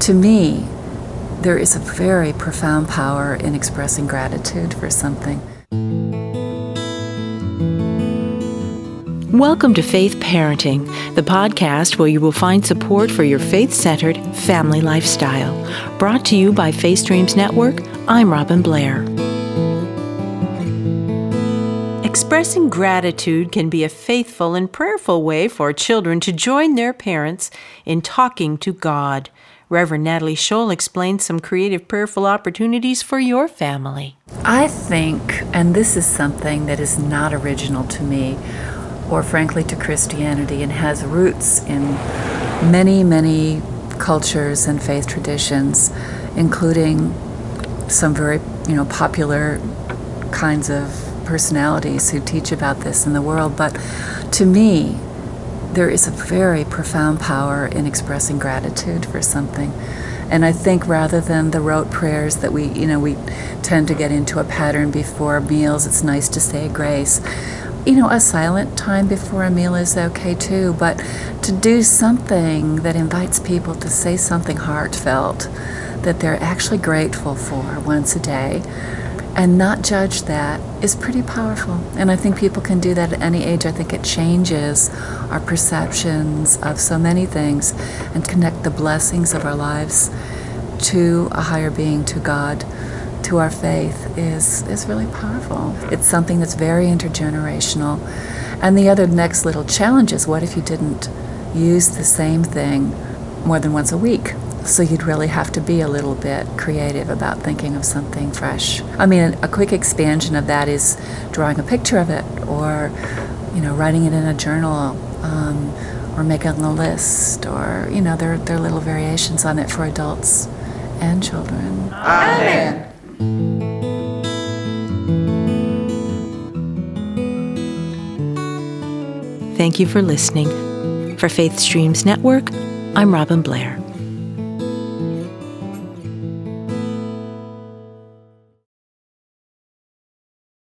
to me, there is a very profound power in expressing gratitude for something. Welcome to Faith Parenting, the podcast where you will find support for your faith centered family lifestyle. Brought to you by Faith Streams Network, I'm Robin Blair. Expressing gratitude can be a faithful and prayerful way for children to join their parents in talking to God. Reverend Natalie Scholl explains some creative prayerful opportunities for your family. I think, and this is something that is not original to me, or frankly to Christianity, and has roots in many, many cultures and faith traditions, including some very, you know, popular kinds of personalities who teach about this in the world. But to me, there is a very profound power in expressing gratitude for something. And I think rather than the rote prayers that we, you know, we tend to get into a pattern before meals, it's nice to say grace you know, a silent time before a meal is okay too, but to do something that invites people to say something heartfelt that they're actually grateful for once a day and not judge that is pretty powerful. And I think people can do that at any age. I think it changes our perceptions of so many things and connect the blessings of our lives to a higher being, to God to our faith is, is really powerful. It's something that's very intergenerational. And the other next little challenge is what if you didn't use the same thing more than once a week? So you'd really have to be a little bit creative about thinking of something fresh. I mean, a quick expansion of that is drawing a picture of it or, you know, writing it in a journal. Um, or making a list, or you know, there, there are little variations on it for adults and children. Amen. Thank you for listening. For Faith Streams Network, I'm Robin Blair.